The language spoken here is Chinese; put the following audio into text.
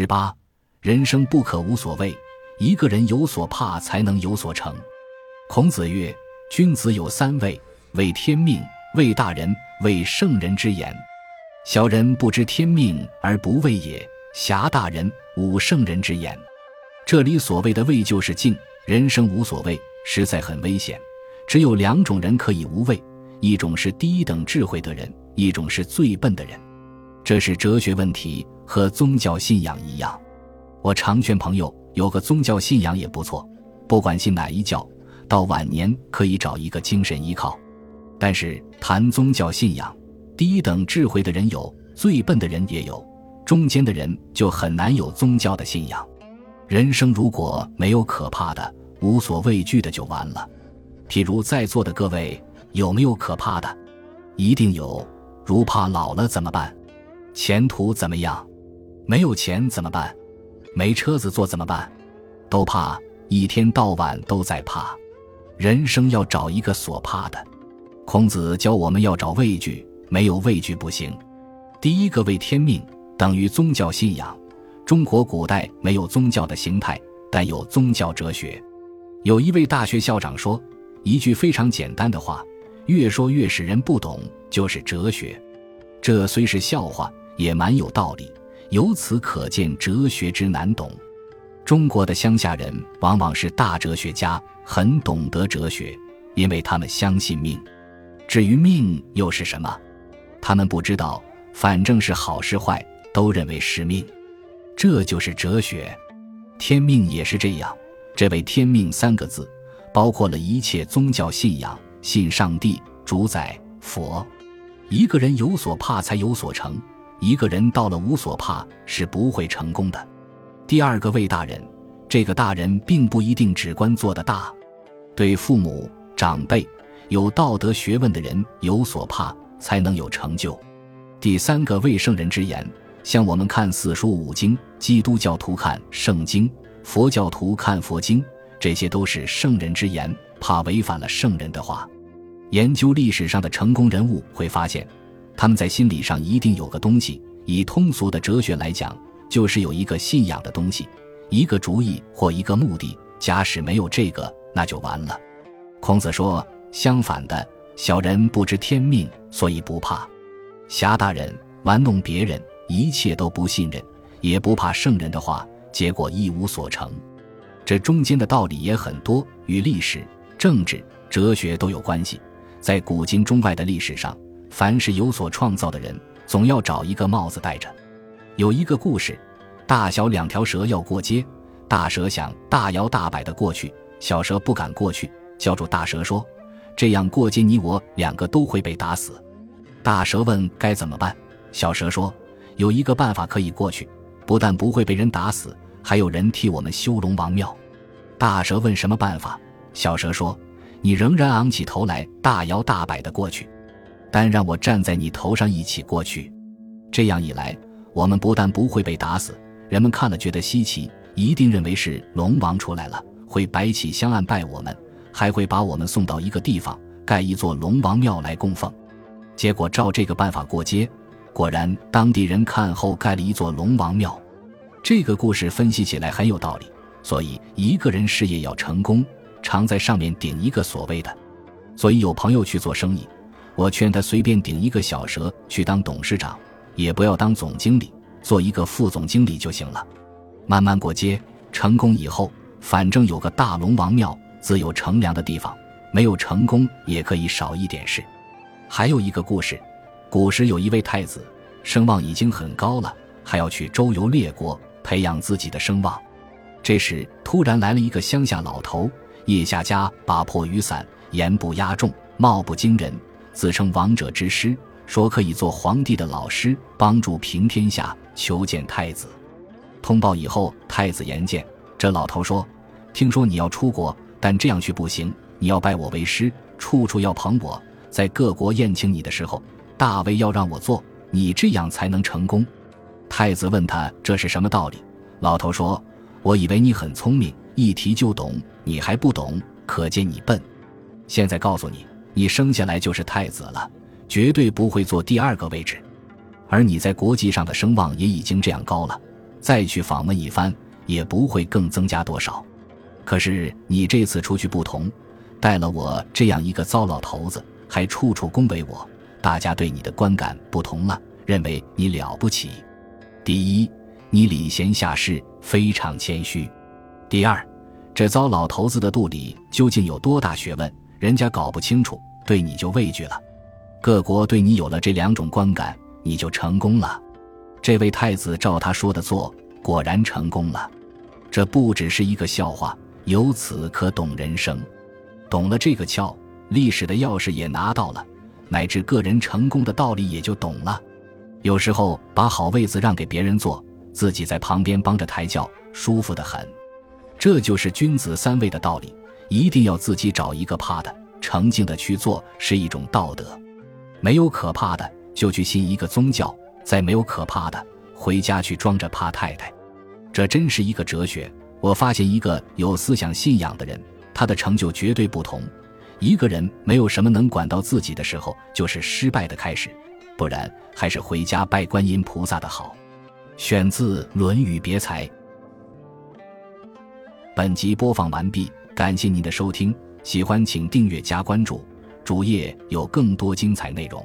十八，人生不可无所谓，一个人有所怕，才能有所成。孔子曰：“君子有三畏：畏天命，畏大人，畏圣人之言。小人不知天命而不畏也，侠大人，侮圣人之言。”这里所谓的畏，就是敬。人生无所谓，实在很危险。只有两种人可以无畏：一种是低等智慧的人，一种是最笨的人。这是哲学问题，和宗教信仰一样。我常劝朋友，有个宗教信仰也不错，不管信哪一教。到晚年可以找一个精神依靠，但是谈宗教信仰，低等智慧的人有，最笨的人也有，中间的人就很难有宗教的信仰。人生如果没有可怕的、无所畏惧的，就完了。譬如在座的各位，有没有可怕的？一定有。如怕老了怎么办？前途怎么样？没有钱怎么办？没车子坐怎么办？都怕，一天到晚都在怕。人生要找一个所怕的，孔子教我们要找畏惧，没有畏惧不行。第一个畏天命，等于宗教信仰。中国古代没有宗教的形态，但有宗教哲学。有一位大学校长说一句非常简单的话：越说越使人不懂，就是哲学。这虽是笑话，也蛮有道理。由此可见哲学之难懂。中国的乡下人往往是大哲学家，很懂得哲学，因为他们相信命。至于命又是什么，他们不知道，反正是好是坏，都认为是命。这就是哲学。天命也是这样。这位“天命”三个字，包括了一切宗教信仰，信上帝、主宰、佛。一个人有所怕，才有所成；一个人到了无所怕，是不会成功的。第二个魏大人，这个大人并不一定只关做的大，对父母长辈有道德学问的人有所怕，才能有成就。第三个为圣人之言，像我们看四书五经，基督教徒看圣经，佛教徒看佛经，这些都是圣人之言，怕违反了圣人的话。研究历史上的成功人物，会发现他们在心理上一定有个东西。以通俗的哲学来讲。就是有一个信仰的东西，一个主意或一个目的。假使没有这个，那就完了。孔子说：“相反的，小人不知天命，所以不怕；侠大人玩弄别人，一切都不信任，也不怕圣人的话，结果一无所成。”这中间的道理也很多，与历史、政治、哲学都有关系。在古今中外的历史上，凡是有所创造的人，总要找一个帽子戴着。有一个故事，大小两条蛇要过街，大蛇想大摇大摆的过去，小蛇不敢过去，叫住大蛇说：“这样过街，你我两个都会被打死。”大蛇问该怎么办，小蛇说：“有一个办法可以过去，不但不会被人打死，还有人替我们修龙王庙。”大蛇问什么办法，小蛇说：“你仍然昂起头来，大摇大摆的过去，但让我站在你头上一起过去，这样一来。”我们不但不会被打死，人们看了觉得稀奇，一定认为是龙王出来了，会摆起香案拜我们，还会把我们送到一个地方盖一座龙王庙来供奉。结果照这个办法过街，果然当地人看后盖了一座龙王庙。这个故事分析起来很有道理，所以一个人事业要成功，常在上面顶一个所谓的。所以有朋友去做生意，我劝他随便顶一个小蛇去当董事长。也不要当总经理，做一个副总经理就行了。慢慢过街，成功以后，反正有个大龙王庙，自有乘凉的地方。没有成功，也可以少一点事。还有一个故事：古时有一位太子，声望已经很高了，还要去周游列国，培养自己的声望。这时，突然来了一个乡下老头，腋下夹把破雨伞，言不压重，貌不惊人，自称王者之师。说可以做皇帝的老师，帮助平天下，求见太子。通报以后，太子言见这老头说：“听说你要出国，但这样去不行，你要拜我为师，处处要捧我，在各国宴请你的时候，大位要让我做，你这样才能成功。”太子问他这是什么道理？老头说：“我以为你很聪明，一提就懂，你还不懂，可见你笨。现在告诉你，你生下来就是太子了。”绝对不会坐第二个位置，而你在国际上的声望也已经这样高了，再去访问一番，也不会更增加多少。可是你这次出去不同，带了我这样一个糟老头子，还处处恭维我，大家对你的观感不同了，认为你了不起。第一，你礼贤下士，非常谦虚；第二，这糟老头子的肚里究竟有多大学问，人家搞不清楚，对你就畏惧了。各国对你有了这两种观感，你就成功了。这位太子照他说的做，果然成功了。这不只是一个笑话。由此可懂人生，懂了这个窍，历史的钥匙也拿到了，乃至个人成功的道理也就懂了。有时候把好位子让给别人坐，自己在旁边帮着抬轿，舒服的很。这就是君子三位的道理，一定要自己找一个怕的，诚敬的去做，是一种道德。没有可怕的，就去信一个宗教；再没有可怕的，回家去装着怕太太。这真是一个哲学。我发现一个有思想信仰的人，他的成就绝对不同。一个人没有什么能管到自己的时候，就是失败的开始。不然，还是回家拜观音菩萨的好。选自《论语别裁》。本集播放完毕，感谢您的收听，喜欢请订阅加关注，主页有更多精彩内容。